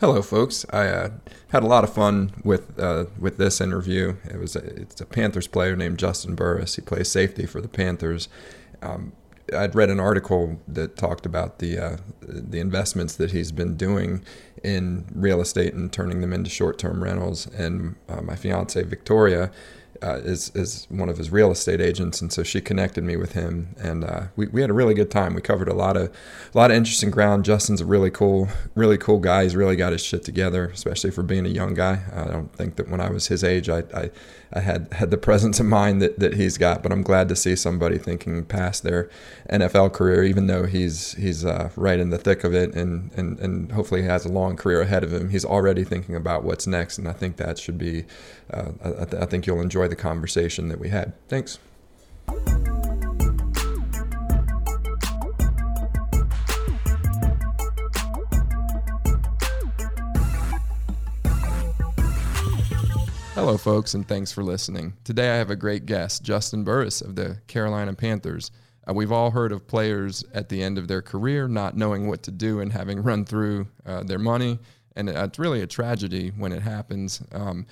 Hello, folks. I uh, had a lot of fun with uh, with this interview. It was a, it's a Panthers player named Juston Burris. He plays safety for the Panthers. Um, I'd read an article that talked about the uh, the investments that he's been doing in real estate and turning them into short term rentals. And uh, my fiance Victoria uh, is is one of his real estate agents, and so she connected me with him, and uh, we, we had a really good time. We covered a lot of a lot of interesting ground. Juston's a really cool really cool guy. He's really got his shit together, especially for being a young guy. I don't think that when I was his age, I, I I had had the presence of mind that, that he's got. But I'm glad to see somebody thinking past their NFL career, even though he's he's uh, right in the thick of it, and, and and hopefully has a long career ahead of him. He's already thinking about what's next, and I think that should be. Uh, I, th- I think you'll enjoy the conversation that we had. Thanks. Hello, folks, and thanks for listening. Today I have a great guest, Juston Burris of the Carolina Panthers. Uh, we've all heard of players at the end of their career not knowing what to do and having run through uh, their money, and it's really a tragedy when it happens. Um,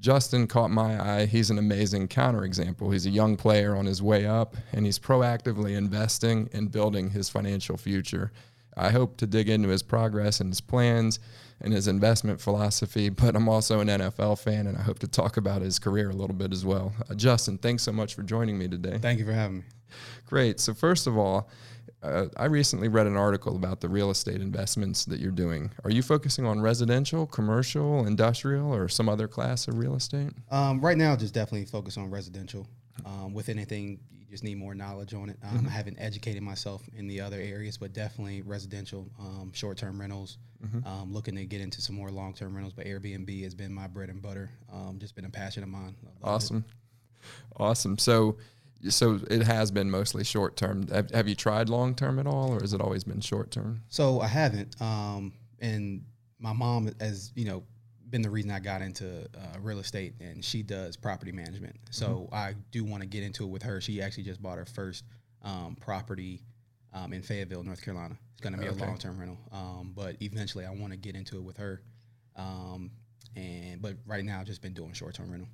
Juston caught my eye. He's an amazing counterexample. He's a young player on his way up, and he's proactively investing and building his financial future. I hope to dig into his progress and his plans and his investment philosophy, but I'm also an NFL fan and I hope to talk about his career a little bit as well. Uh, Juston, thanks so much for joining me today. Thank you for having me. Great. So, first of all, uh, I recently read an article about the real estate investments that you're doing. Are you focusing on residential, commercial, industrial, or some other class of real estate? Um, right now, just definitely focus on residential. Um, with anything just need more knowledge on it. Um, mm-hmm. I haven't educated myself in the other areas, but definitely residential, um, short term rentals. Mm-hmm. Um, looking to get into some more long term rentals, but Airbnb has been my bread and butter. Um, just been a passion of mine. Awesome, it. awesome. So, so it has been mostly short term. Have, have, you tried long term at all, or has it always been short term? So I haven't. Um, and my mom, as you know, been the reason I got into uh, real estate, and she does property management. So mm-hmm. I do want to get into it with her. She actually just bought her first um, property um, in Fayetteville, North Carolina. It's going to be okay. a long term rental, um, but eventually I want to get into it with her. Um, and but right now I've just been doing short term rental.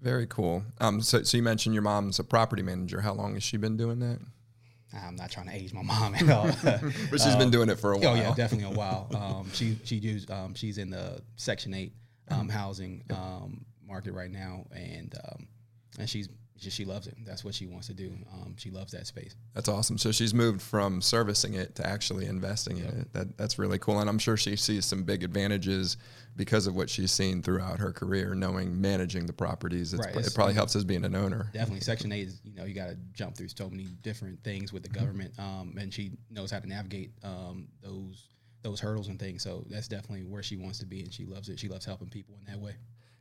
Very cool. Um, so, so you mentioned your mom's a property manager. How long has she been doing that? I'm not trying to age my mom at all. but she's um, been doing it for a while. Oh yeah, definitely a while. Um, she she does um, she's in the Section Eight um, housing um, market right now, and um, and she's she loves it. That's what she wants to do. Um, she loves that space. That's awesome. So she's moved from servicing it to actually investing yep. in it. That that's really cool, and I'm sure she sees some big advantages because of what she's seen throughout her career, knowing managing the properties. Right. it probably helps as being an owner. Definitely, Section Eight is you know you got to jump through so many different things with the mm-hmm. government, um, and she knows how to navigate um, those those hurdles and things. So that's definitely where she wants to be, and she loves it. She loves helping people in that way.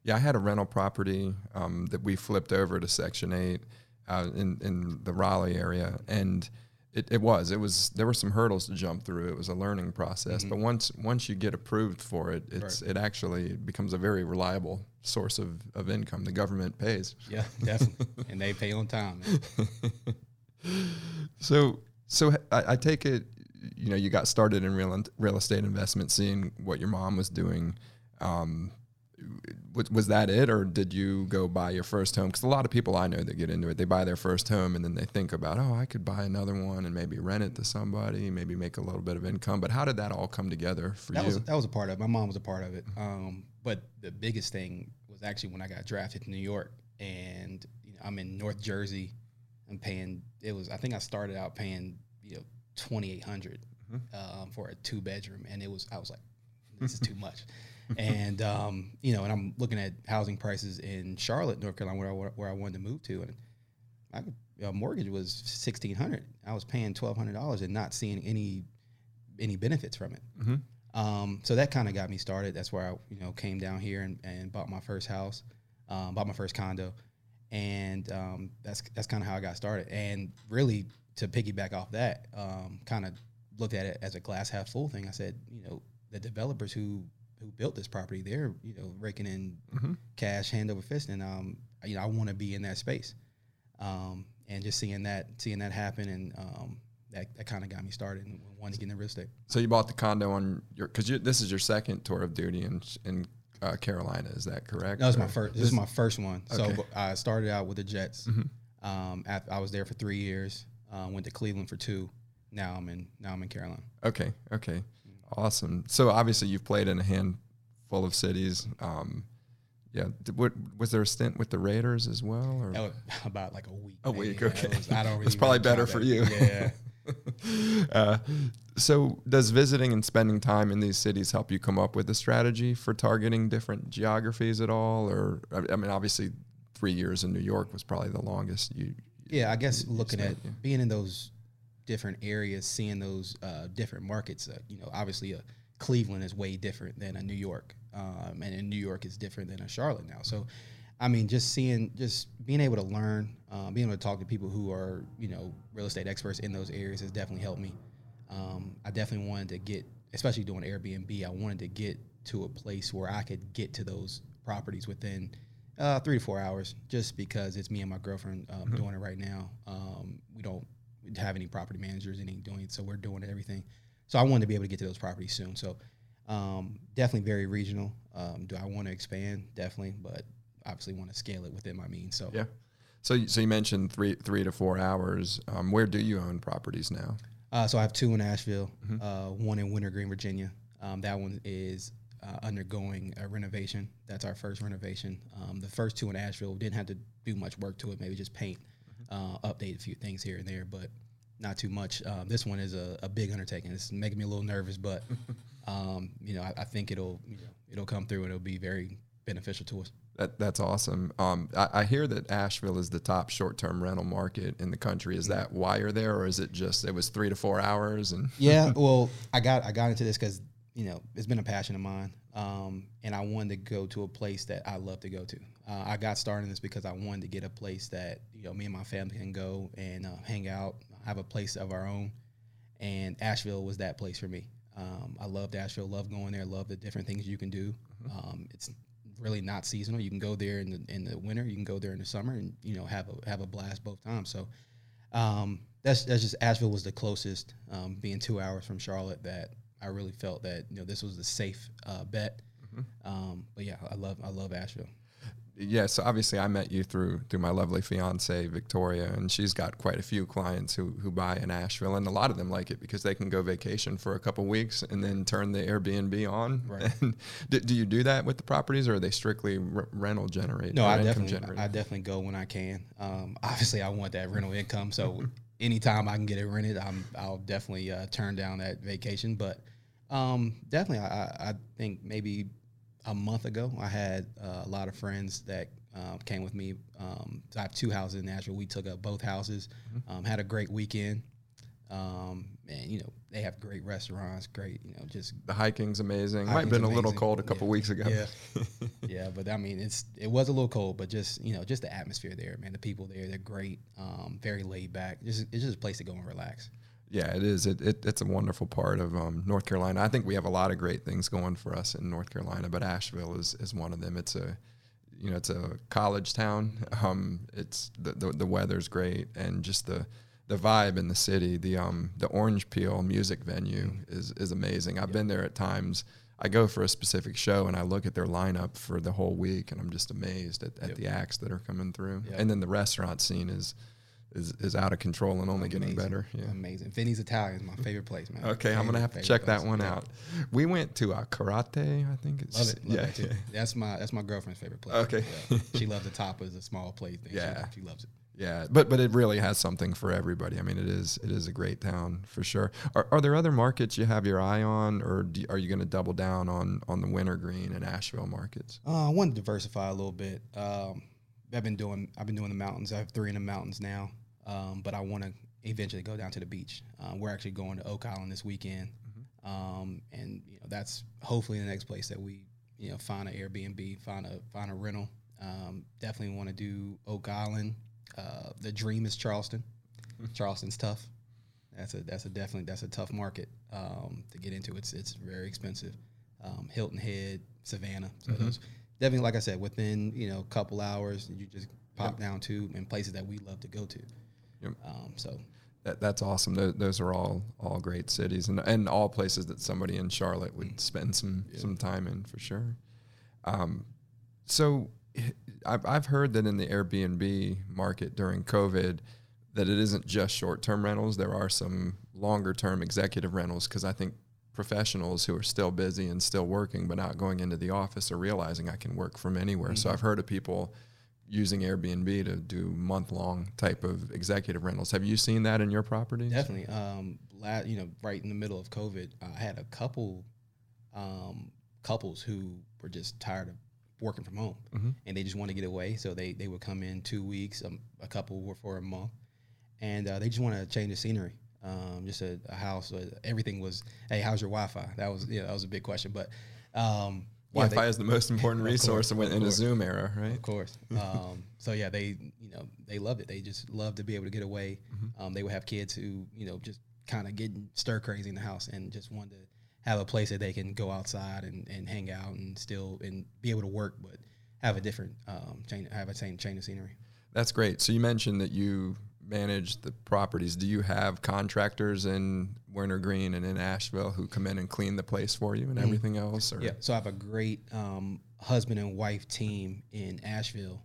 Yeah, I had a rental property um, that we flipped over to Section Eight uh, in in the Raleigh area, and it, it was it was there were some hurdles to jump through. It was a learning process, mm-hmm. but once once you get approved for it, it's right. it actually becomes a very reliable source of, of income. The government pays. Yeah, definitely, and they pay on time. so so I, I, take it, you know, you got started in real real estate investment, seeing what your mom was doing. Um, was, that it, or did you go buy your first home? Because a lot of people I know that get into it, they buy their first home and then they think about, oh, I could buy another one and maybe rent it to somebody, maybe make a little bit of income. But how did that all come together for that you? Was, that was a part of it. My mom was a part of it. Um, but the biggest thing was actually when I got drafted to New York, and you know, I'm in North Jersey. I'm paying. It was. I think I started out paying you know twenty eight hundred mm-hmm. um, for a two bedroom, and it was. I was like, this is too much and um, you know, and I'm looking at housing prices in Charlotte, North Carolina, where I, where I wanted to move to, and I, a mortgage was sixteen hundred. I was paying twelve hundred dollars and not seeing any any benefits from it. Mm-hmm. Um, so that kind of got me started. That's where I you know came down here and, and bought my first house, um, bought my first condo, and um, that's that's kind of how I got started. And really, to piggyback off that, um, kind of looked at it as a glass half full thing. I said, you know, the developers who who built this property, they're you know raking in mm-hmm. cash hand over fist, and um, you know I want to be in that space, um, and just seeing that seeing that happen, and um, that, that kind of got me started and wanted to get into real estate. So you bought the condo on your because this is your second tour of duty in in uh, Carolina. Is that correct? That was my first. This, this is my first one. Okay. So I started out with the Jets. Mm-hmm. Um, after, I was there for three years. Uh, went to Cleveland for two. Now I'm in. Now I'm in Carolina. Okay. Okay. Awesome. So obviously you've played in a handful of cities. Um, yeah. What, was there a stint with the Raiders as well? Or? about like a week. A maybe. week. Okay. was, I don't really. It's probably better for you. Yeah. uh, so, does visiting and spending time in these cities help you come up with a strategy for targeting different geographies at all? Or, I mean, obviously, three years in New York was probably the longest you. Yeah, I guess looking spent, at yeah. being in those different areas, seeing those uh, different markets. Uh, you know, obviously, uh, Cleveland is way different than a New York, um, and in New York is different than a Charlotte now. So, I mean, just seeing, just being able to learn, uh, being able to talk to people who are, you know, real estate experts in those areas has definitely helped me. Um, I definitely wanted to get, especially doing Airbnb, I wanted to get to a place where I could get to those properties within uh, three to four hours, just because it's me and my girlfriend um, mm-hmm. doing it right now. Um, we don't have any property managers, any doing it, so we're doing everything. So I wanted to be able to get to those properties soon. So um, definitely very regional. Um, do I want to expand? Definitely, but obviously want to scale it within my means. So yeah. So so you mentioned three three to four hours. Um, where do you own properties now? Uh, so I have two in Asheville, mm-hmm. uh, one in Wintergreen, Virginia. Um, that one is uh, undergoing a renovation. That's our first renovation. Um, the first two in Asheville didn't have to do much work to it, maybe just paint. Uh, update a few things here and there, but not too much. Um, this one is a, a, big undertaking. It's making me a little nervous, but um, you know I, I, think it'll you know, it'll come through and it'll be very beneficial to us. That, that's awesome. Um, I, I, hear that Asheville is the top short-term rental market in the country. Is that why you're there, or is it just it was three to four hours? And yeah, well, I got I got into this because you know it's been a passion of mine, um, and I wanted to go to a place that I love to go to. Uh, I got started in this because I wanted to get a place that you know me and my family can go and uh, hang out, have a place of our own, and Asheville was that place for me. Um, I loved Asheville, love going there, love the different things you can do. Mm-hmm. Um, it's really not seasonal. You can go there in the in the winter, you can go there in the summer, and you know have a have a blast both times. So um, that's that's just Asheville was the closest, um, being two hours from Charlotte. That I really felt that you know this was a safe uh, bet. Mm-hmm. Um, but yeah, I love I love Asheville yeah, so obviously I met you through through my lovely fiance Victoria, and she's got quite a few clients who who buy in Asheville, and a lot of them like it because they can go vacation for a couple weeks and then turn the Airbnb on. Right. And do, do, you do that with the properties, or are they strictly r- rental generated? No, I definitely generated? I definitely go when I can. Um, obviously, I want that rental income, so anytime I can get it rented, I'm I'll definitely uh, turn down that vacation. But um, definitely, I, I think maybe a month ago, I had uh, a lot of friends that uh, came with me. Um, I have two houses in Asheville. We took up both houses, mm-hmm. um, had a great weekend. Um, and you know they have great restaurants, great you know just the hiking's amazing. Hiking's Might have been amazing. a little cold a couple yeah. weeks ago. Yeah, yeah, but I mean it's it was a little cold, but just you know just the atmosphere there, man. The people there, they're great, um, very laid back. Just it's just a place to go and relax. Yeah, it is. It, it, it's a wonderful part of um, North Carolina. I think we have a lot of great things going for us in North Carolina, but Asheville is, is one of them. It's a you know it's a college town. Um, it's the, the, the weather's great and just the the vibe in the city. The um the Orange Peel music venue is is amazing. I've been there at times. I go for a specific show and I look at their lineup for the whole week and I'm just amazed at, at yep. the acts that are coming through. Yep. And then the restaurant scene is is, is out of control and only Amazing. getting better. Yeah. Amazing. Vinny's Italian is my favorite place, man. Okay, favorite, I'm gonna have to check place. that one yeah. out. We went to uh, Cúrate, I think it's love it. Love yeah, that too. That's my that's my girlfriend's favorite place. Okay, yeah. she loves the top as a small plate thing. Yeah, she, she, loves it. Yeah, but but it really has something for everybody. I mean, it is it is a great town for sure. Are, are there other markets you have your eye on, or do, are you going to double down on on the Wintergreen and Asheville markets? Uh, I want to diversify a little bit. Um, I've been doing I've been doing the mountains. I have three in the mountains now um, but I want to eventually go down to the beach. Uh, we're actually going to Oak Island this weekend, mm-hmm. um, and you know that's hopefully the next place that we you know find an Airbnb, find a find a rental. Um, definitely want to do Oak Island. Uh, the dream is Charleston. Charleston's tough. That's a that's a definitely that's a tough market um, to get into. It's it's very expensive. Um, Hilton Head, Savannah. So mm-hmm. those definitely, like I said, within you know a couple hours, you just pop yep. down to and places that we love to go to. Yep. Um, so That, that's awesome. Those, those are all all great cities and and all places that somebody in Charlotte would spend some Yeah. some time in for sure. Um, so I've I've heard that in the Airbnb market during COVID, that it isn't just short term rentals. There are some longer term executive rentals because I think professionals who are still busy and still working but not going into the office are realizing I can work from anywhere. So Mhm. I've heard of people using Airbnb to do month long type of executive rentals. Have you seen that in your properties? Definitely. Um, la- you know, right in the middle of COVID, I had a couple um, couples who were just tired of working from home, Mhm. and they just want to get away. So they they would come in two weeks. Um, a couple were for a month, and uh, they just want to change the scenery. Um, just a, a house. Uh, everything was, hey, how's your Wi-Fi? That was yeah, that was a big question. But um, yeah, Wi-Fi they- is the most important resource course, in, a. Zoom era, right? Of course. Um, so yeah, they you know they loved it. They just loved to be able to get away. Mhm. Um, they would have kids who you know just kind of getting stir crazy in the house and just wanted to have a place that they can go outside and, and hang out and still and be able to work, but have a different um, chain, have a same chain of scenery. That's great. So you mentioned that you manage the properties. Do you have contractors in Wintergreen and in Asheville who come in and clean the place for you and Mhm. everything else? Or? Yeah. So I have a great um, husband and wife team in Asheville,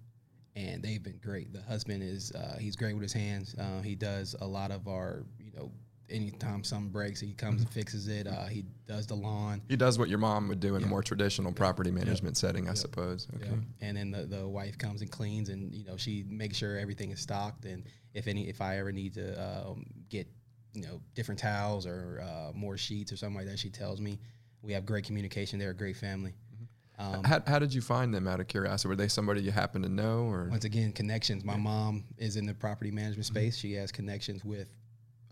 and they've been great. The husband is uh, he's great with his hands. Uh, he does a lot of our you know anytime something breaks, he comes and fixes it. Uh, he does the lawn. He does what your mom would do in a more traditional property management setting, I Yep. suppose. Okay. Yeah. And then the, the wife comes and cleans, and you know she makes sure everything is stocked. And if any, if I ever need to um, get you know different towels or uh, more sheets or something like that, she tells me. We have great communication. They're a great family. Um, How, how did you find them out of curiosity? Were they somebody you happen to know or? once again, connections. My mom is in the property management space. She has connections with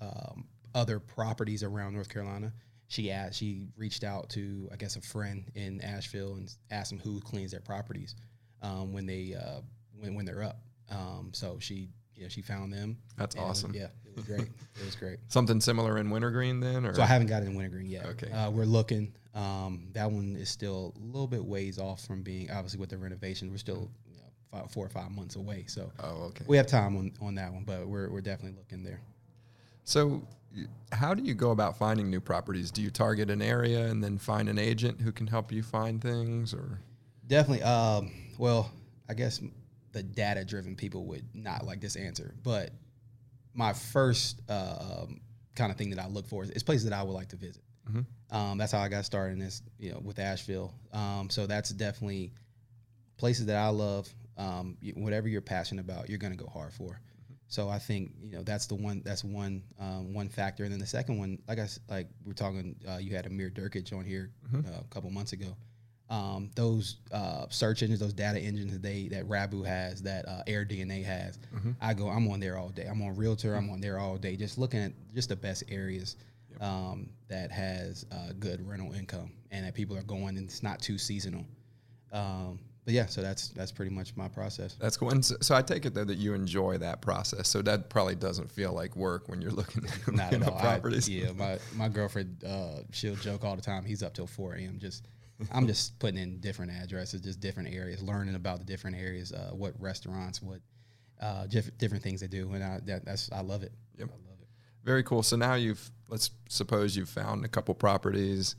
um, other properties around North Carolina. She asked, she reached out to, I guess, a friend in Asheville and asked them who cleans their properties um, when they uh, when when they're up. Um, so she, you know, she found them. That's and it was- awesome. yeah, it was great. it was great. Something similar in Wintergreen then? Or? So I haven't got it in Wintergreen yet. Okay. Uh, we're looking. Um, that one is still a little bit ways off from being obviously with the renovation. We're still you know, five, four or five months away. So oh, okay. we have time on, on that one, but we're, we're definitely looking there. So, how do you go about finding new properties? Do you target an area and then find an agent who can help you find things, or Definitely. Um, well, I guess the data driven people would not like this answer, but my first uh, um, kind of thing that I look for is, is places that I would like to visit. Mhm. Um, that's how I got started in this, you know, with Asheville. Um, so that's definitely places that I love. Um, whatever you're passionate about, you're going to go hard for. So I think you know that's the one. That's one um, one factor, and then the second one, like I like we're talking, uh, you had Amir Durkic on here Mhm. uh, a couple months ago. Um, those uh, search engines, those data engines that they that Rabbu has, that uh, AirDNA has, Mhm. I go. I'm on there all day. I'm on Realtor. I'm on there all day, just looking at just the best areas Yep. um, that has uh, good rental income and that people are going, and it's not too seasonal. Um, but yeah, so that's that's pretty much my process. that's cool? And so, so I take it though that you enjoy that process. So that probably doesn't feel like work when you're looking, Not looking at at all. I- properties. yeah, my my girlfriend, uh, she'll joke all the time. He's up till four a.m. Just I'm just putting in different addresses, just different areas, learning about the different areas, uh, what restaurants, what uh, diff- different things they do, and I, that, that's I love it. Yep. I love it. Very cool. So now you've let's suppose you've found a couple properties.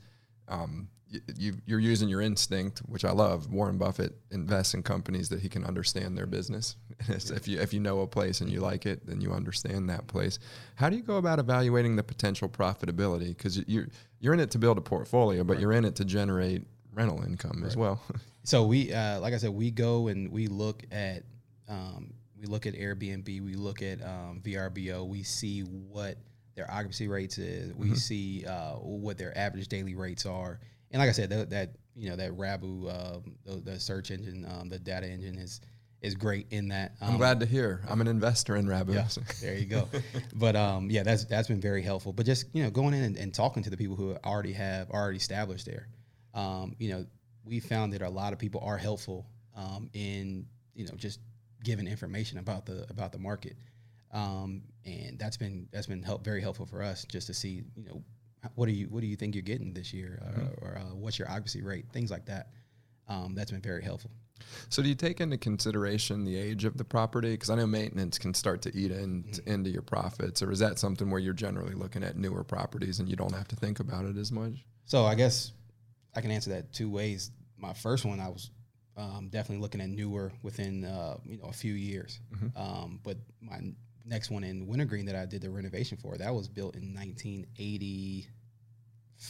Um, you, you you're using your instinct, which I love. Warren Buffett invests in companies that he can understand their business. If you if you know a place and you like it, then you understand that place. How do you go about evaluating the potential profitability? Because you're you're in it to build a portfolio, but Right. you're in it to generate rental income as well. So we, uh, like I said, we go and we look at, um, we look at Airbnb, we look at um, VRBO, we see what their occupancy rates is, we Mhm. see uh, what their average daily rates are, and like I said, that, that you know that Rabbu, um, the, the search engine, um, the data engine is is great in that. I'm Um, glad to hear. I'm an investor in Rabbu. yeah, there you go. but um, yeah, that's that's been very helpful. But just you know, going in and, and talking to the people who already have already established there, um, you know, we found that a lot of people are helpful um, in you know just giving information about the about the market, um, and that's been that's been help very helpful for us just to see you know what do you what do you think you're getting this year, uh, Mhm. or uh, what's your occupancy rate, things like that. Um, that's been very helpful. So do you take into consideration the age of the property? Because I know maintenance can start to eat in, Mm-hmm. into your profits, or is that something where you're generally looking at newer properties and you don't have to think about it as much? So I guess I can answer that two ways. My first one, I was um, definitely looking at newer within uh, you know a few years. Mm-hmm. Um, but my next one in Wintergreen that I did the renovation for, that was built in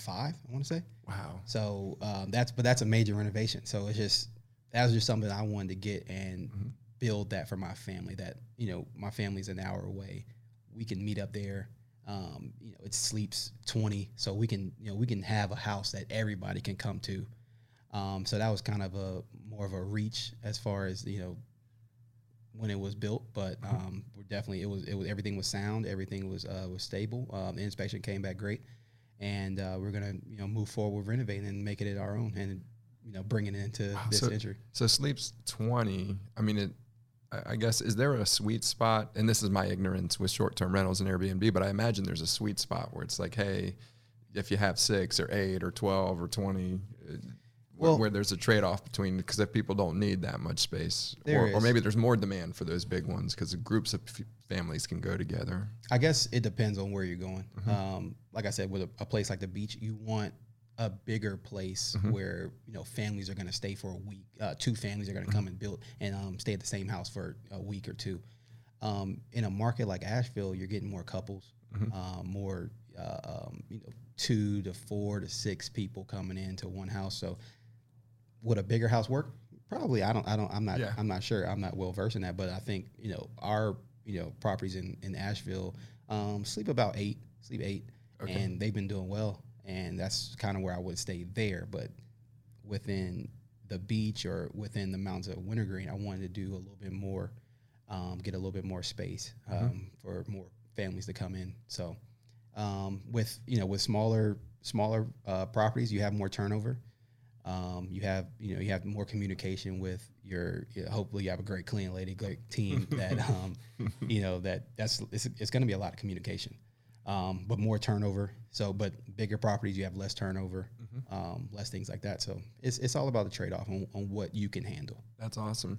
1985. I want to say. Wow. So um, that's but that's a major renovation. So it's just that was just something I wanted to get and Mm-hmm. build that for my family. That you know my family's an hour away. We can meet up there. Um, you know, it sleeps twenty, so we can you know we can have a house that everybody can come to. Um, so that was kind of a more of a reach as far as you know when it was built, but um, we're definitely it was it was everything was sound, everything was uh, was stable. Um, the inspection came back great, and uh, we're gonna you know move forward with renovating and making it our own, and you know bringing it into this so- century. So sleeps twenty. I mean, it. I guess is there a sweet spot? And this is my ignorance with short-term rentals and Airbnb, but I imagine there's a sweet spot where it's like, hey, if you have six or eight or twelve or twenty, uh, Well- where there's a trade-off between because if people don't need that much space, or, or maybe there's more demand for those big ones because groups of families can go together. I guess it depends on where you're going. Mm-hmm. Um, like I said, with a, a place like the beach, you want a bigger place Mm-hmm. where you know families are going to stay for a week. Uh, two families are going to come and build and um, stay at the same house for a week or two. Um, in a market like Asheville, you're getting more couples, Mm-hmm. um, more uh, um, you know two to four to six people coming into one house. So would a bigger house work? Probably. I don't. I don't. I'm not. Yeah. I'm not sure. I'm not well versed in that. But I think you know our you know properties in in Asheville um, sleep about eight, sleep eight, Okay. and they've been doing well. And that's kind of where I would stay there. But within the beach or within the mountains of Wintergreen, I wanted to do a little bit more, um, get a little bit more space um, for more families to come in. So um, with you know with smaller smaller uh, properties, you have more turnover. Um, you have you know you have more communication with your. You know, hopefully, you have a great clean lady, great team that um, you know that that's it's, it's going to be a lot of communication, um, but more turnover. So, but bigger properties, you have less turnover, um, less things like that. So, it's it's all about the trade off on, on what you can handle. That's awesome.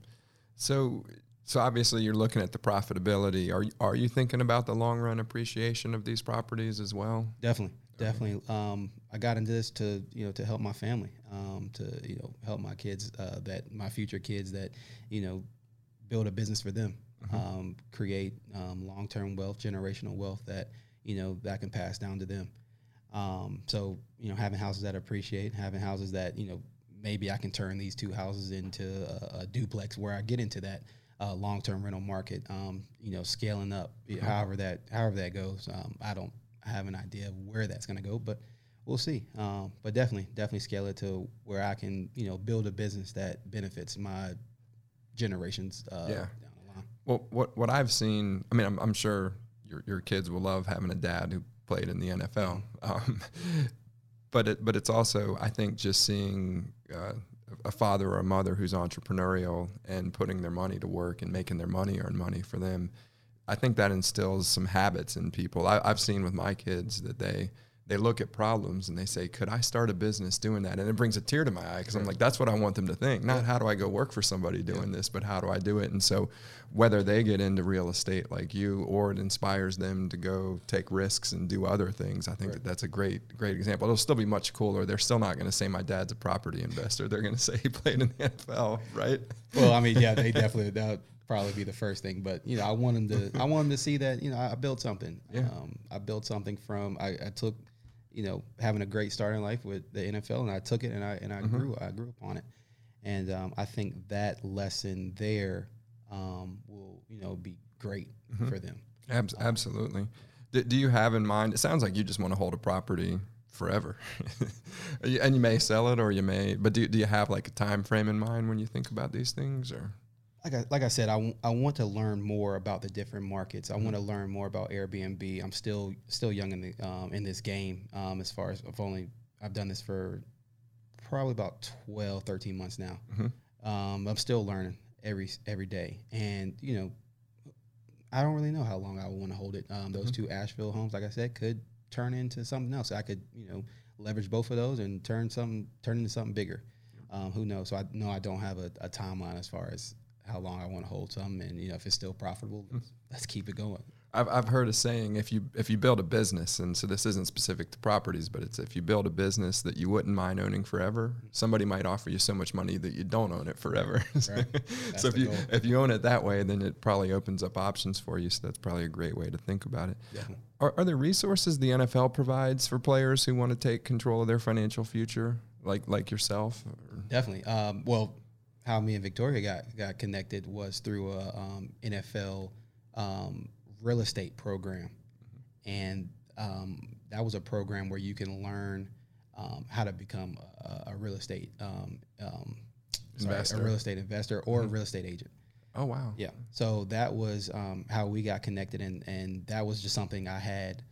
So, so obviously you're looking at the profitability. Are you, are you thinking about the long run appreciation of these properties as well? Definitely, definitely. Um, I got into this to you know to help my family, um, to you know help my kids, uh, that my future kids that you know build a business for them, um, create um, long term wealth, generational wealth that you know that can pass down to them. Um, so you know having houses that appreciate, having houses that you know maybe I can turn these two houses into a, a duplex where I get into that uh, long term rental market. Um, you know, scaling up, however that however that goes. Um, I don't have an idea of where that's going to go, but we'll see. Um, but definitely, definitely scale it to where I can you know build a business that benefits my generations uh, Yeah. down the line. Well, what what I've seen, I mean, I'm, I'm sure your your kids will love having a dad who played in the NFL. Um, but it but it's also I think just seeing uh, a father or a mother who's entrepreneurial and putting their money to work and making their money earn money for them. I think that instills some habits in people. I, I've seen with my kids that they they look at problems and they say, "Could I start a business doing that?" And it brings a tear to my eye because I'm like, "That's what I want them to think. Not how do I go work for somebody doing this, but how do I do it?" And so, whether they get into real estate like you, or it inspires them to go take risks and do other things, I think that that's a great great example. It'll still be much cooler. They're still not going to say my dad's a property investor. They're going to say he played in the NFL, right? Well, I mean, yeah, they definitely that would probably be the first thing. But you know, I want them to I want them to see that you know I, I built something. Yeah. Um, I built something from I, I took you know having a great start in life with the NFL, and I took it and I and I grew I grew upon it, and um, I think that lesson there um, will you know be great for them. Abs- absolutely. Do, do you have in mind? It sounds like you just want to hold a property forever, and you may sell it, or you may. But do do you have like a time frame in mind when you think about these things, or like I, like I said, I, w- I want to learn more about the different markets. I want to learn more about Airbnb. I'm still still young in the um, in this game. Um, as far as I've only I've done this for probably about 12, 13 months now. Um, I'm still learning every every day, and you know, I don't really know how long I want to hold it. Um, those two Asheville homes, like I said, could turn into something else. I could you know leverage both of those and turn something turn into something bigger. Um, who knows? So I know I don't have a, a timeline as far as how long I want to hold something, and you know if it's still profitable, let's, let's keep it going. I've, I've heard a saying if you if you build a business and so this isn't specific to properties but it's if you build a business that you wouldn't mind owning forever somebody might offer you so much money that you don't own it forever Right. So if you goal. if you own it that way then it probably opens up options for you so that's probably a great way to think about it Definitely. are, are there resources the NFL provides for players who want to take control of their financial future like like yourself or- Definitely. Um, well, how me and Victoria got got connected was through a um, NFL um, real estate program, and um, that was a program where you can learn um, how to become a, a real estate um, um, sorry, Investor. a real estate investor or a real estate agent. oh wow Yeah. So that was um, how we got connected, and and that was just something I had.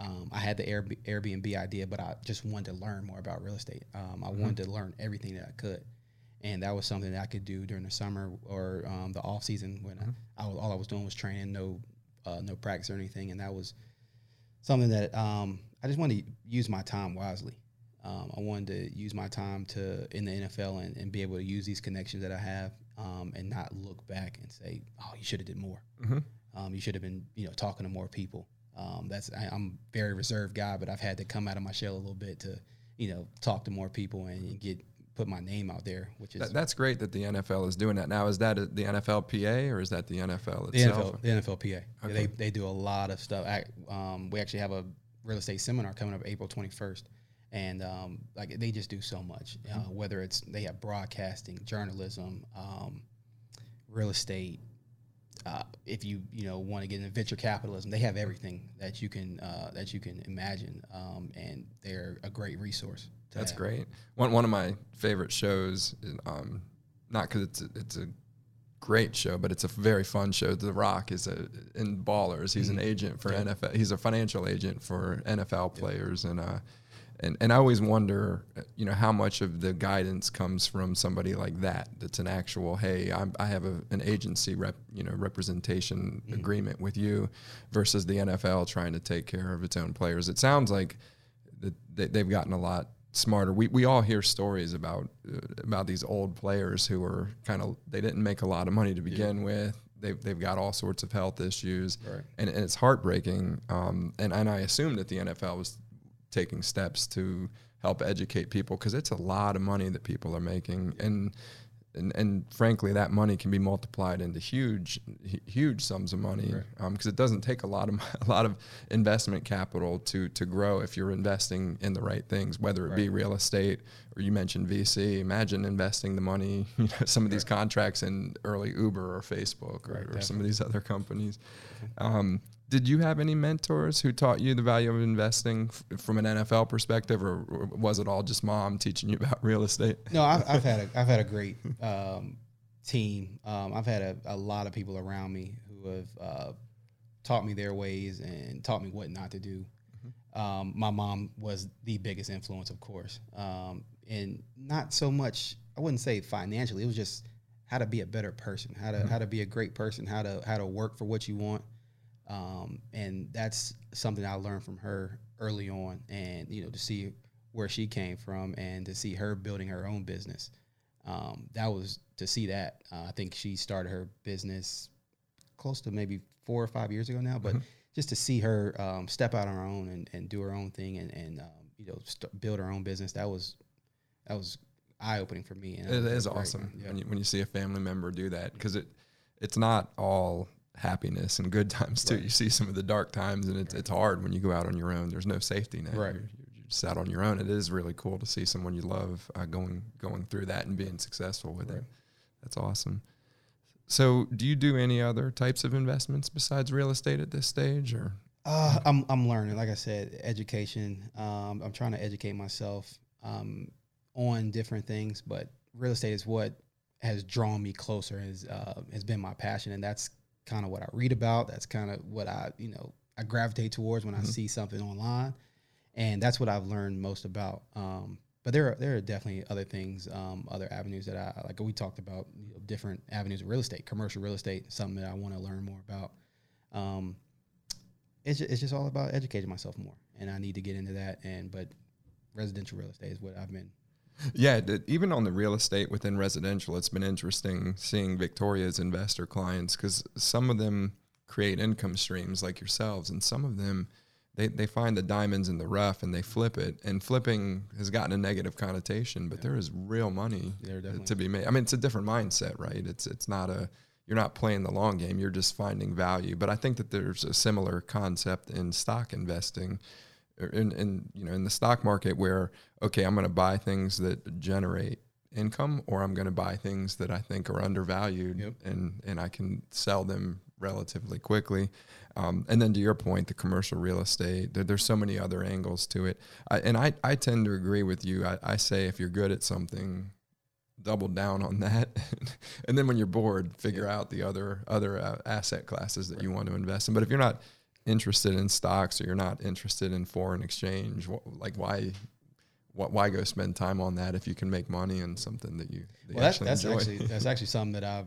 Um, I had the Airbnb idea, but I just wanted to learn more about real estate. Um, I wanted to learn everything that I could, and that was something that I could do during the summer or um, the off season when I, I was all I was doing was training, no uh, no practice or anything, and that was something that um, I just wanted to use my time wisely. Um, I wanted to use my time to in the NFL and, and be able to use these connections that I have um, and not look back and say, "Oh, you should have did more. Mhm. Um, you should have been, you know, talking to more people." Um, that's I, I'm a very reserved guy, but I've had to come out of my shell a little bit to, you know, talk to more people and get put my name out there, which is that, that's great that the NFL is doing that now is that the NFLPA or is that the NFL the itself NFL, the NFLPA. Okay. they they do a lot of stuff. I, um, we actually have a real estate seminar coming up April 21st, and um, like they just do so much. Uh, Mm-hmm. whether it's they have broadcasting, journalism, um, real estate. Uh, if you you know want to get into venture capitalism, they have everything that you can uh, that you can imagine, um, and they're a great resource. That's great. One one of my favorite shows, um, not because it's a, it's a great show, but it's a very fun show. The Rock is a in Ballers. He's an agent for Yeah. NFL. He's a financial agent for NFL players, and uh, and and I always wonder, uh, you know, how much of the guidance comes from somebody like that. That's an actual, hey, I'm, I have a, an agency rep, you know, representation agreement with you, versus the NFL trying to take care of its own players. It sounds like that they, they've gotten a lot smarter. We, we all hear stories about uh, about these old players who are kind of they didn't make a lot of money to begin with. They've, they've got all sorts of health issues, Right. and, and it's heartbreaking. Um, and and I assume that the NFL was taking steps to help educate people because it's a lot of money that people are making and. And, and frankly, that money can be multiplied into huge, huge sums of money because it doesn't take a lot of a lot of investment capital to to grow if you're investing in the right things, whether it be real estate or you mentioned VC. Imagine investing the money, you know, some of these contracts in early Uber or Facebook or, Right, or some of these other companies. Um, did you have any mentors who taught you the value of investing f- from an NFL perspective, or, or was it all just mom teaching you about real estate? No, I've, I've had a I've had a great um, team. Um, I've had a, a lot of people around me who have uh, taught me their ways and taught me what not to do. Um, my mom was the biggest influence, of course, um, and not so much. I wouldn't say financially. It was just how to be a better person, how to how to be a great person, how to how to work for what you want. Um, and that's something I learned from her early on, and you know to see where she came from and to see her building her own business. Um, that was to see that. Uh, I think she started her business close to maybe four or five years ago now, but just to see her um, step out on her own and, and do her own thing and, and um, you know st- build her own business, that was that was eye opening for me. And It great. awesome Yeah. when, you, when you see a family member do that because it it's not all happiness and good times too. Right. You see some of the dark times and it's, it's hard when you go out on your own. There's no safety net. Right. You're, you're just out on your own. It is really cool to see someone you love uh, going going through that and being successful with it. That's awesome. So, do you do any other types of investments besides real estate at this stage, or Uh, I'm I'm learning. Like I said, education. Um, I'm trying to educate myself um, on different things, but real estate is what has drawn me closer. Has uh, has been my passion, and that's kind of what I read about. That's kind of what I you know I gravitate towards when I see something online, and that's what I've learned most about. Um, but there are there are definitely other things, um, other avenues that I like. We talked about you know, different avenues of real estate, commercial real estate, something that I want to learn more about. Um, it's just, it's just all about educating myself more, and I need to get into that. And but residential real estate is what I've been Yeah, even on the real estate within residential, it's been interesting seeing Victoria's investor clients because some of them create income streams like yourselves, and some of them they, they find the diamonds in the rough and they flip it. And flipping has gotten a negative connotation, but yeah. there is real money to be made. I mean, it's a different mindset, right? It's it's not a you're not playing the long game. You're just finding value. But I think that there's a similar concept in stock investing in, in you know in the stock market where okay i'm going to buy things that generate income or i'm going to buy things that i think are undervalued yep. and and i can sell them relatively quickly. Um, and then to your point the commercial real estate there, there's so many other angles to it. I, and I, I tend to agree with you. I, I say if you're good at something double down on that. And then when you're bored figure out the other other uh, asset classes that right. you want to invest in. But if you're not interested in stocks or you're not interested in foreign exchange, like why what why go spend time on that if you can make money in something that you, that well, that's, that's actually that's actually something that I've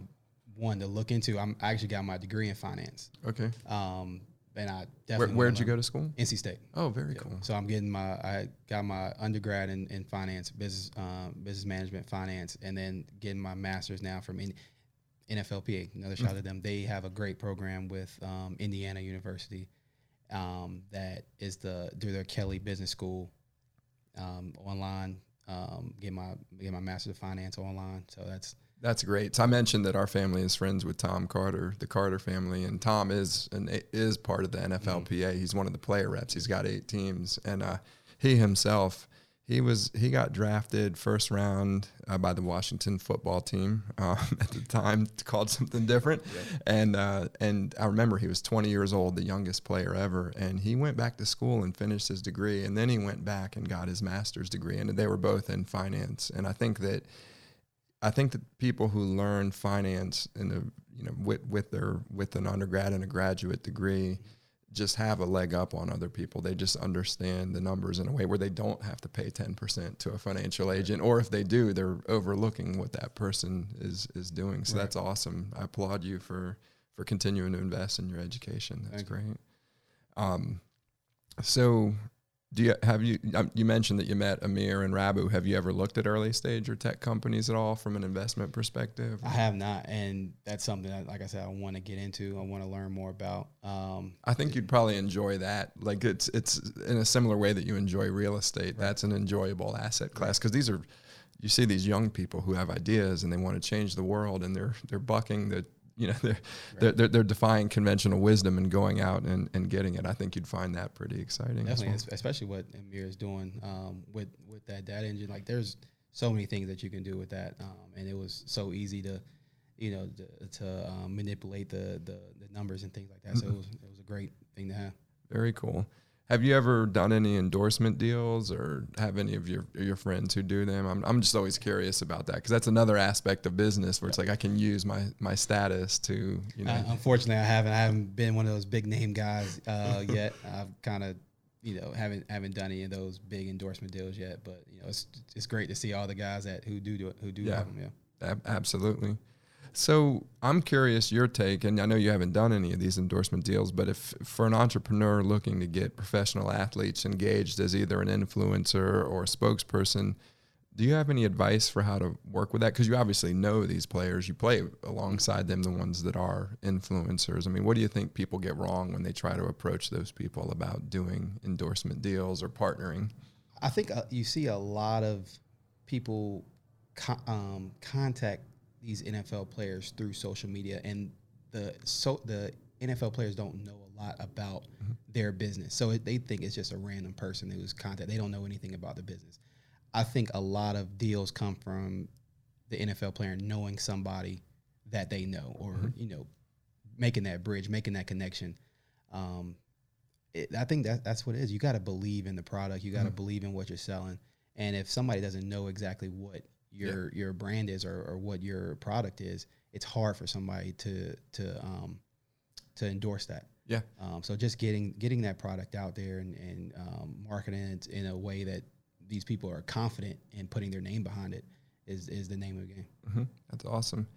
wanted to look into. I'm I actually got my degree in finance. Okay. Um, and I definitely where, did you go to school? NC State. Oh, very yeah. cool. So I'm getting my I got my undergrad in, in finance, business um, business management, finance, and then getting my master's now from in, NFLPA. Another shout mm-hmm. to them. They have a great program with um, Indiana University um, that is the through their Kelley Business School um, online. Um, get my get my master's of finance online. So that's that's great. So I mentioned that our family is friends with Tom Carter, the Carter family, and Tom is an, is part of the NFLPA. Mm-hmm. He's one of the player reps. He's got eight teams, and uh, he himself he was he got drafted first round uh, by the Washington football team uh, at the time called something different. And uh, and I remember he was 20 years old the youngest player ever and he went back to school and finished his degree and then he went back and got his master's degree and they were both in finance. And I think that I think that people who learn finance in a you know with with their with an undergrad and a graduate degree just have a leg up on other people. They just understand the numbers in a way where they don't have to pay 10% to a financial agent or if they do, they're overlooking what that person is is doing. So right. that's awesome. I applaud you for for continuing to invest in your education. That's Thank great. Um, so do you have you um, you mentioned that you met Amir and Rabbu? Have you ever looked at early stage or tech companies at all from an investment perspective? I have not, and that's something that, like I said, I want to get into. I want to learn more about. Um, I think you'd probably enjoy that. Like it's it's in a similar way that you enjoy real estate. Right. That's an enjoyable asset class because these are you see these young people who have ideas and they want to change the world and they're they're bucking the you know they're, right. they're, they're, they're defying conventional wisdom and going out and, and getting it. I think you'd find that pretty exciting. Definitely, well. especially what Amir is doing um, with with that data engine. Like there's so many things that you can do with that, um, and it was so easy to you know to, to um, manipulate the, the, the numbers and things like that. So it was it was a great thing to have. Very cool. Have you ever done any endorsement deals or have any of your your friends who do them? I'm, I'm just always curious about that because that's another aspect of business where it's like I can use my my status to you know. Uh, unfortunately, I haven't. I haven't been one of those big name guys uh, yet. I've kind of you know haven't haven't done any of those big endorsement deals yet. But you know it's it's great to see all the guys that who do, do it, who do yeah. have them. Yeah, Ab- absolutely. So I'm curious your take, and I know you haven't done any of these endorsement deals, but if for an entrepreneur looking to get professional athletes engaged as either an influencer or a spokesperson, do you have any advice for how to work with that? Because you obviously know these players, you play alongside them, the ones that are influencers. I mean, what do you think people get wrong when they try to approach those people about doing endorsement deals or partnering? I think uh, you see a lot of people co- um, contact these NFL players through social media, and the so the NFL players don't know a lot about mm-hmm. their business, so it, they think it's just a random person who's contact. They don't know anything about the business. I think a lot of deals come from the NFL player knowing somebody that they know, or mm-hmm. you know, making that bridge, making that connection. Um, it, I think that that's what it is. You got to believe in the product. You got to mm-hmm. believe in what you're selling. And if somebody doesn't know exactly what your yeah. your brand is or, or what your product is, it's hard for somebody to to um, to endorse that. Yeah. Um, so just getting getting that product out there and, and um, marketing it in a way that these people are confident in putting their name behind it is is the name of the game. Mm-hmm. That's awesome.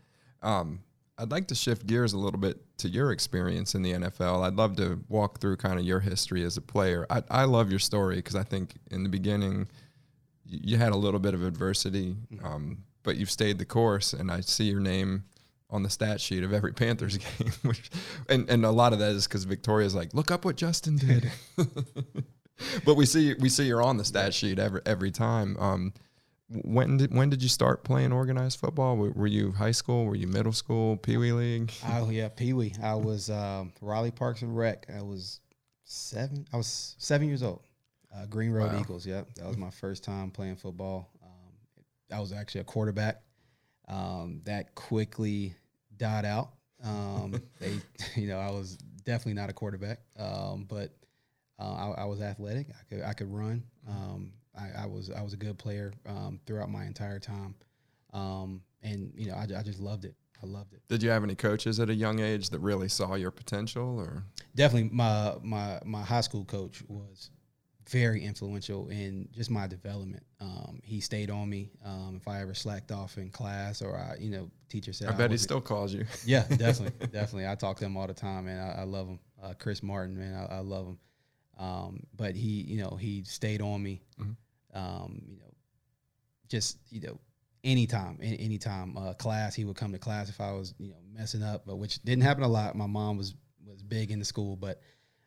Um, I'd like to shift gears a little bit to your experience in the NFL. I'd love to walk through kind of your history as a player. I, I love your story because I think in the beginning you had a little bit of adversity, Mm-hmm. um, but you've stayed the course, and I see your name on the stat sheet of every Panthers game, which, and and a lot of that is because Victoria's like, look up what Juston did. but we see we see you're on the stat sheet every every time. Um, when did when did you start playing organized football? Were, were you high school? Were you middle school? Pee wee league? Oh yeah, Pee Wee. I was um, Raleigh Parks and Rec. I was seven. I was seven years old. Uh, Green Road Wow. Eagles. Yep, that was my first time playing football. Um, I was actually a quarterback. Um, that quickly died out. Um, they, you know, I was definitely not a quarterback, um, but uh, I, I was athletic. I could I could run. Um, I, I was I was a good player um, throughout my entire time, um, and you know I, I just loved it. I loved it. Did you have any coaches at a young age that really saw your potential, or definitely my my my high school coach was very influential in just my development. Um, he stayed on me um, if I ever slacked off in class or I, you know, teacher said I bet he still calls you. Yeah, definitely, definitely. I talk to him all the time, man. I, I love him. Uh, Chris Martin, man, I, I love him. Um, but he, you know, he stayed on me. Mhm. Um, you know, just you know, anytime, any, anytime uh, class, he would come to class if I was, you know, messing up, but which didn't happen a lot. My mom was was big into school, but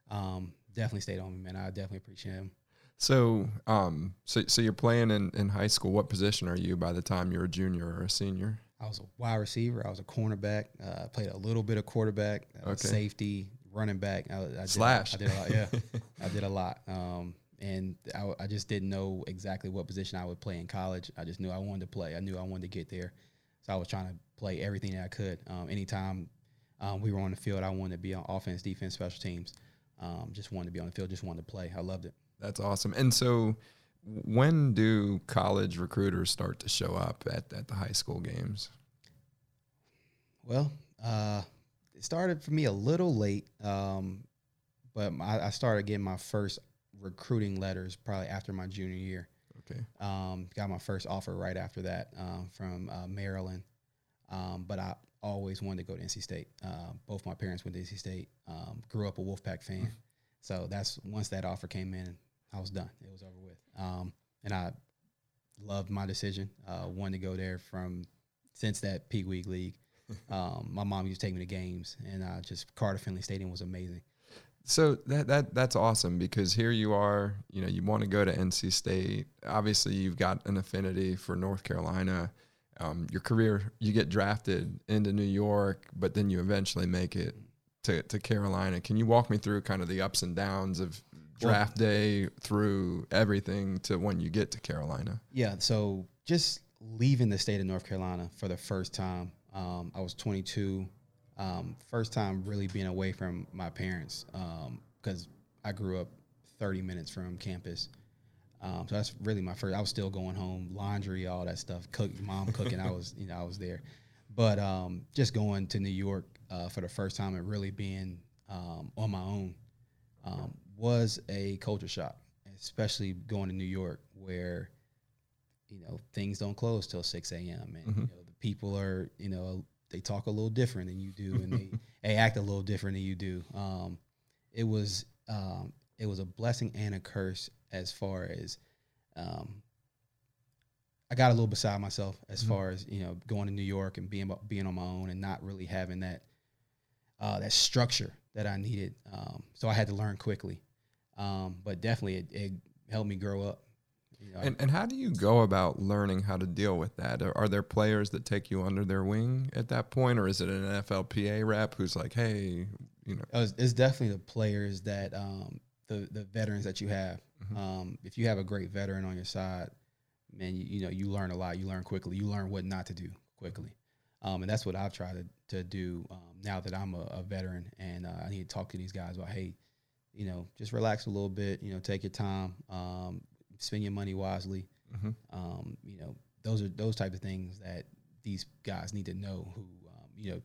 um, definitely stayed on me, man. I definitely appreciate him. So, um, so so you're playing in, in high school. What position are you by the time you're a junior or a senior? I was a wide receiver. I was a cornerback. Uh, I played a little bit of quarterback, uh, Okay. safety, running back. I, I did, I did a lot. Yeah, I did a lot. Um, and I, I just didn't know exactly what position I would play in college. I just knew I wanted to play. I knew I wanted to get there. So I was trying to play everything that I could. Um, anytime um, we were on the field, I wanted to be on offense, defense, special teams. Um, just wanted to be on the field. Just wanted to play. I loved it. That's awesome. And so, when do college recruiters start to show up at, at the high school games? Well, uh, it started for me a little late, um, but I, I started getting my first recruiting letters probably after my junior year. Okay. Um, got my first offer right after that um, from uh, Maryland, um, but I always wanted to go to NC State. Uh, both my parents went to NC State. Um, grew up a Wolfpack fan, so that's once that offer came in, I was done. It was over with, um, and I loved my decision. Uh, wanted to go there from since that Pee Wee League. Um, my mom used to take me to games, and uh, just Carter Finley Stadium was amazing. So that that that's awesome because here you are, you know, you want to go to NC State. Obviously, you've got an affinity for North Carolina. Um, your career, you get drafted into New York, but then you eventually make it to, to Carolina. Can you walk me through kind of the ups and downs of draft day through everything to when you get to Carolina? Yeah, so just leaving the state of North Carolina for the first time. Um, I was 22. Um, first time really being away from my parents because I grew up 30 minutes from campus. Um, so that's really my first. I was still going home, laundry, all that stuff, cook, mom cooking. I was, you know, I was there, but um, just going to New York uh, for the first time and really being um, on my own um, was a culture shock, especially going to New York where you know things don't close till 6 a.m. and you know, the people are you know they talk a little different than you do and they, they act a little different than you do. Um, it was um, it was a blessing and a curse as far as um, I got a little beside myself as far as you know going to New York and being being on my own and not really having that uh, that structure that I needed. Um, so I had to learn quickly, um, but definitely it, it helped me grow up. You know, And, and how do you go about learning how to deal with that? Are, are there players that take you under their wing at that point, or is it an NFLPA rep who's like, hey, you know, It it's definitely the players that um, the the veterans that you have. Um, if you have a great veteran on your side, man, you, you know you learn a lot. You learn quickly. You learn what not to do quickly, um, and that's what I've tried to, to do um, now that I'm a, a veteran and uh, I need to talk to these guys about hey, you know, just relax a little bit. You know, take your time, um, spend your money wisely. Mhm. Um, you know, those are those type of things that these guys need to know. Who um, you know,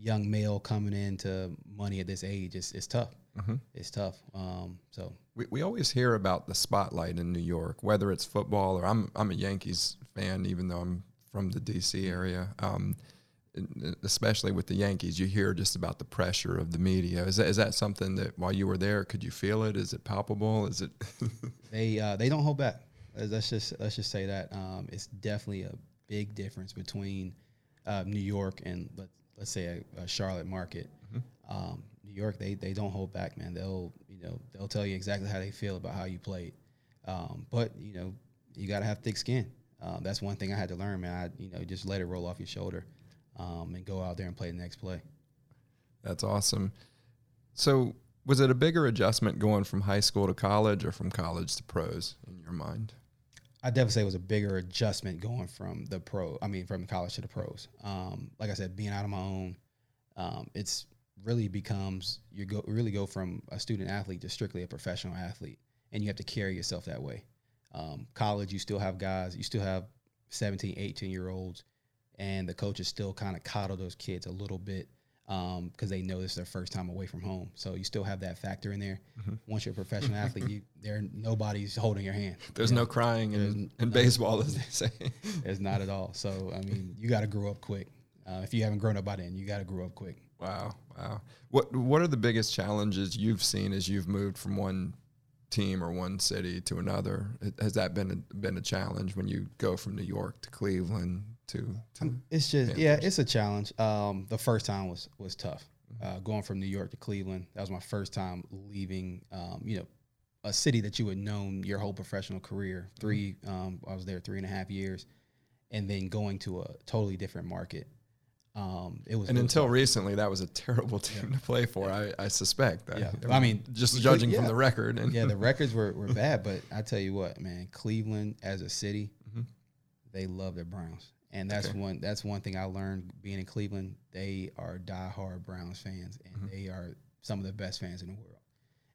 young male coming into money at this age, is it's tough. Mhm. It's tough. Um, so we, we always hear about the spotlight in New York, whether it's football or I'm I'm a Yankees fan, even though I'm from the D.C. area. Um, especially with the Yankees, you hear just about the pressure of the media. Is that is that something that while you were there, could you feel it? Is it palpable? Is it? they uh, they don't hold back. Let's just let's just say that um, it's definitely a big difference between uh, New York and let, let's say a, a Charlotte market. Mm-hmm. Um, New York, they they don't hold back, man. They'll you know they'll tell you exactly how they feel about how you played. Um, but you know you got to have thick skin. Uh, that's one thing I had to learn, man. I you know just let it roll off your shoulder um, and go out there and play the next play. That's awesome. So was it a bigger adjustment going from high school to college or from college to pros in your mind? I definitely say it was a bigger adjustment going from the pro. I mean, from college to the pros. Um, like I said, being out on my own, um, it's really becomes you go really go from a student athlete to strictly a professional athlete, and you have to carry yourself that way. Um, college, you still have guys, you still have 17, 18 year olds, and the coaches still kind of coddle those kids a little bit because um, they know this is their first time away from home. So you still have that factor in there. Mm-hmm. Once you're a professional athlete, you, there nobody's holding your hand. There's you no crying in, in no, baseball, as they say. It's not at all. So I mean, you got to grow up quick. Uh, if you haven't grown up by then, you got to grow up quick. Wow, wow. What What are the biggest challenges you've seen as you've moved from one team or one city to another? Has that been a, been a challenge when you go from New York to Cleveland to? to um, it's just yeah, it's a challenge. Um, the first time was was tough. Mm-hmm. Uh, going from New York to Cleveland, that was my first time leaving. Um, you know, a city that you had known your whole professional career. Mm-hmm. 3 um, I was there three and a half years, and then going to a totally different market. Um, it was, and it was until hard. recently, that was a terrible team yeah. to play for. I, I, suspect that. Yeah, I mean, just judging yeah. from the record. And yeah, the records were, were bad, but I tell you what, man, Cleveland as a city, mm-hmm. they love their Browns, and that's okay. one that's one thing I learned being in Cleveland. They are diehard Browns fans, and mm-hmm. they are some of the best fans in the world.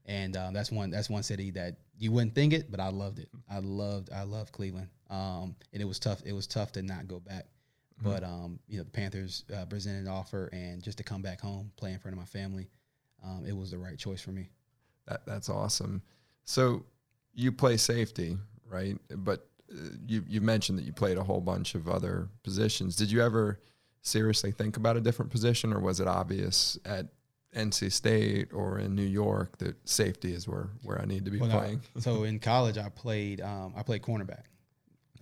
And um, that's one that's one city that you wouldn't think it, but I loved it. I loved I loved Cleveland, um, and it was tough. It was tough to not go back Mm-hmm. But um, you know, the Panthers uh, presented an offer, and just to come back home, play in front of my family, um, it was the right choice for me. That that's awesome. So you play safety, right? But you you mentioned that you played a whole bunch of other positions. Did you ever seriously think about a different position, or was it obvious at NC State or in New York that safety is where, where I need to be well, playing? So in college, I played um, I played cornerback.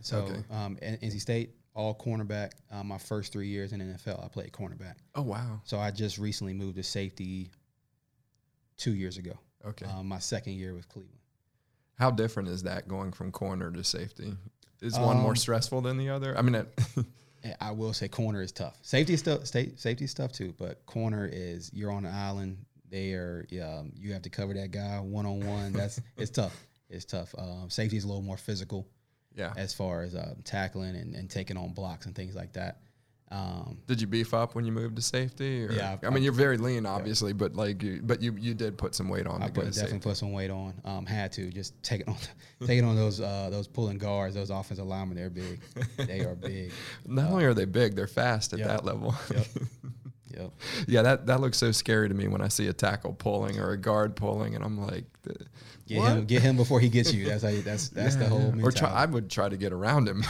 So okay. um, NC State, all cornerback. Uh, my first three years in NFL, I played cornerback. Oh wow! So I just recently moved to safety two years ago. Okay. Um, my second year with Cleveland. How different is that going from corner to safety? Is um, one more um, stressful than the other? I mean, it I will say corner is tough. Safety is still state safety stuff too, but corner is you're on an island. They are um, you have to cover that guy one on one. That's it's tough. It's tough. Um, safety is a little more physical. Yeah. As far as uh, tackling and, and taking on blocks and things like that. Um, did you beef up when you moved to safety? Or? Yeah, I, I mean you're very lean, obviously, yeah. but like, you, but you you did put some weight on. I put, definitely safety. put some weight on. Um, had to just taking on taking on those uh, those pulling guards, those offensive linemen. They're big. they are big. Not uh, only are they big, they're fast at yep, that level. yep. Yep. Yeah, that that looks so scary to me when I see a tackle pulling or a guard pulling, and I'm like, Get what? him, get him before he gets you. That's how. You, that's that's yeah, the whole. Mentality. Or try, I would try to get around him.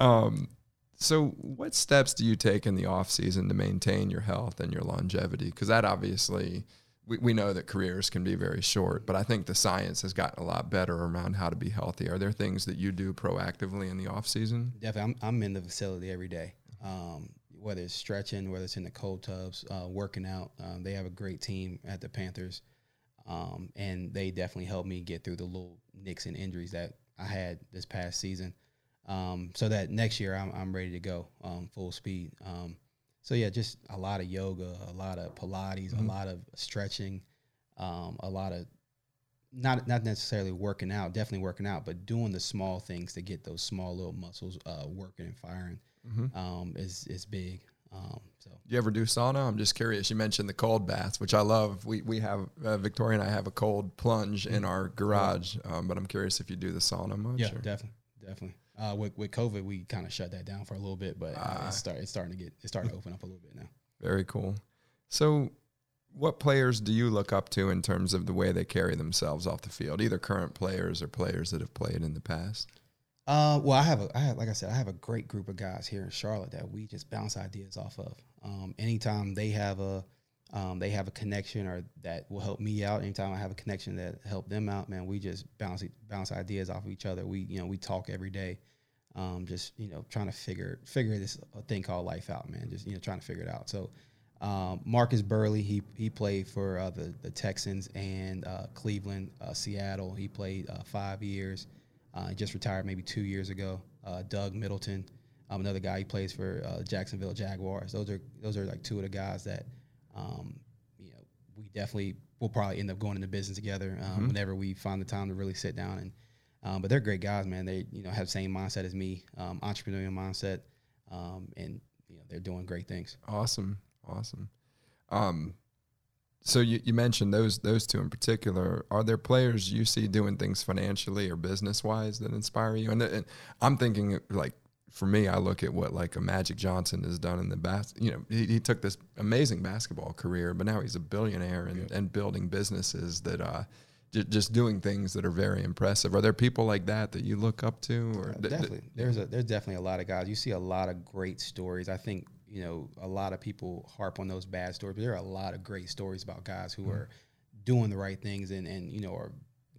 um, so what steps do you take in the off season to maintain your health and your longevity? Because that obviously. We, we know that careers can be very short, but I think the science has gotten a lot better around how to be healthy. Are there things that you do proactively in the off season? Definitely, I'm, I'm in the facility every day. Um, whether it's stretching, whether it's in the cold tubs, uh, working out. Um, they have a great team at the Panthers. Um, and they definitely helped me get through the little nicks and injuries that I had this past season. Um, so that next year I'm, I'm ready to go um, full speed. Um, so yeah, just a lot of yoga, a lot of Pilates, mm-hmm. a lot of stretching, um, a lot of not not necessarily working out, definitely working out, but doing the small things to get those small little muscles uh, working and firing mm-hmm. Um, is is big. Um, so, you ever do sauna? I'm just curious. You mentioned the cold baths, which I love. We we have uh, Victoria and I have a cold plunge mm-hmm. in our garage, um, but I'm curious if you do the sauna much. Yeah, or? definitely, definitely. Uh, with with COVID, we kind of shut that down for a little bit, but uh, it's start it's starting to get it's starting to open up a little bit now. Very cool. So, what players do you look up to in terms of the way they carry themselves off the field? Either current players or players that have played in the past. Uh, well, I have a, I have, like I said, I have a great group of guys here in Charlotte that we just bounce ideas off of. Um, anytime they have a, um, they have a connection or that will help me out. Anytime I have a connection that help them out, man, we just bounce bounce ideas off of each other. We you know we talk every day, um, just you know trying to figure figure this thing called life out, man. Just you know trying to figure it out. So. Um, Marcus Burley, he he played for uh, the the Texans and uh, Cleveland, uh, Seattle. He played uh, five years. Uh, just retired maybe two years ago. Uh, Doug Middleton, um, another guy, he plays for Jacksonville Jaguars. Those are those are like two of the guys that um, you know, we definitely will probably end up going into business together um, mm-hmm. whenever we find the time to really sit down. And um, but they're great guys, man. They you know have the same mindset as me, um, entrepreneurial mindset, um, and you know they're doing great things. Awesome, awesome. Um, so you, you mentioned those those two in particular. Are there players you see doing things financially or business wise that inspire you? And, and I'm thinking like for me, I look at what like a Magic Johnson has done in the bas. You know, he, he took this amazing basketball career, but now he's a billionaire and, yeah. and building businesses that uh, j- just doing things that are very impressive. Are there people like that that you look up to? Or uh, definitely, th- there's a there's definitely a lot of guys. You see a lot of great stories. I think you know a lot of people harp on those bad stories, but there are a lot of great stories about guys who mm-hmm. are doing the right things and and you know are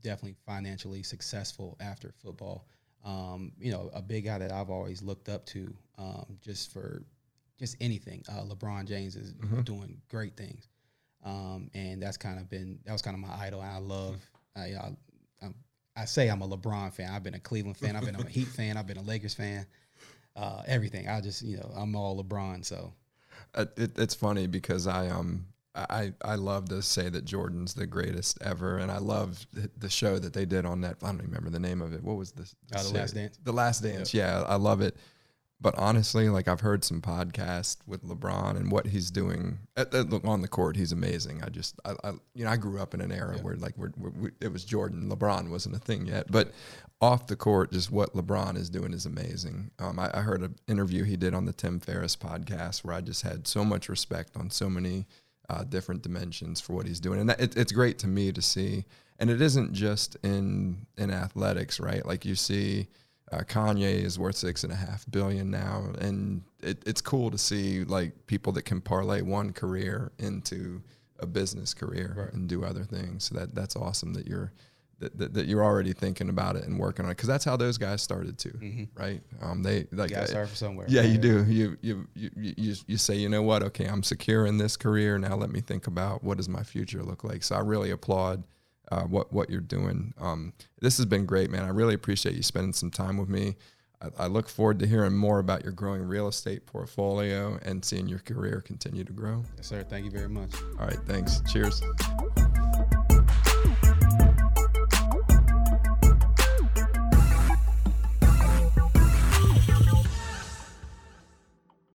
definitely financially successful after football. Um, you know, a big guy that I've always looked up to, um, just for just anything. Uh, LeBron James is mm-hmm. doing great things, um, and that's kind of been that was kind of my idol. And I love, I, I, I, say I'm a LeBron fan. I've been a Cleveland fan. I've been a Heat fan. I've been a Lakers fan. Uh, everything. I just, you know, I'm all LeBron. So uh, it, it's funny because I um I, I love to say that Jordan's the greatest ever, and I love the show that they did on that. I don't remember the name of it. What was this? Oh, the Last Dance. The Last Dance. Yep. Yeah, I love it. But honestly, like I've heard some podcasts with LeBron and what he's doing at, at, on the court. He's amazing. I just, I, I, you know, I grew up in an era where like we're, we're, it was Jordan. LeBron wasn't a thing yet, but off the court, just what LeBron is doing is amazing. Um, I, I heard an interview he did on the Tim Ferriss podcast where I just had so much respect on so many uh, different dimensions for what he's doing, and that, it, it's great to me to see. And it isn't just in in athletics, right? Like you see, uh, Kanye is worth six and a half billion now, and it, it's cool to see like people that can parlay one career into a business career right. and do other things. So that that's awesome that you're that, that, that, you're already thinking about it and working on it because that's how those guys started too, mm-hmm. right? Um, they like you start from somewhere. Yeah, you do. You, you you you you say, you know what? Okay, I'm secure in this career. Now let me think about what does my future look like. So I really applaud uh, what what you're doing. Um, this has been great, man. I really appreciate you spending some time with me. I, I look forward to hearing more about your growing real estate portfolio and seeing your career continue to grow. Yes, sir. Thank you very much. All right. Thanks. Cheers.